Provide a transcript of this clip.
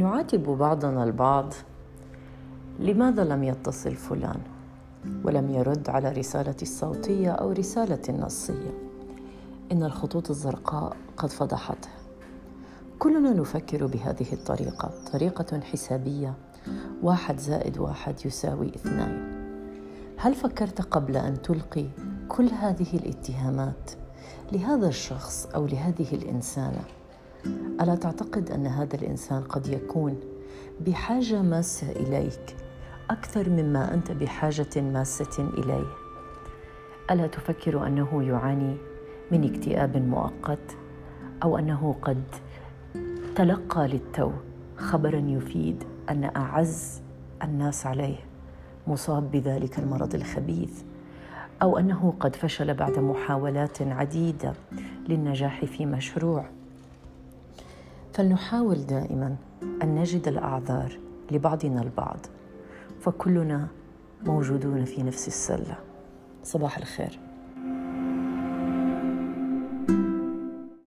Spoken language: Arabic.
نعاتب بعضنا البعض. لماذا لم يتصل فلان؟ ولم يرد على رسالتي الصوتية أو رسالتي النصية. إن الخطوط الزرقاء قد فضحته. كلنا نفكر بهذه الطريقة طريقة حسابية. واحد زائد واحد يساوي اثنين. هل فكرت قبل أن تلقي كل هذه الاتهامات لهذا الشخص أو لهذه الإنسانة؟ ألا تعتقد أن هذا الإنسان قد يكون بحاجة ماسة إليك أكثر مما أنت بحاجة ماسة إليه؟ ألا تفكر أنه يعاني من اكتئاب مؤقت أو أنه قد تلقى للتو خبرا يفيد أن أعز الناس عليه مصاب بذلك المرض الخبيث أو أنه قد فشل بعد محاولات عديدة للنجاح في مشروع فلنحاول دائما أن نجد الأعذار لبعضنا البعض فكلنا موجودون في نفس السلة. صباح الخير.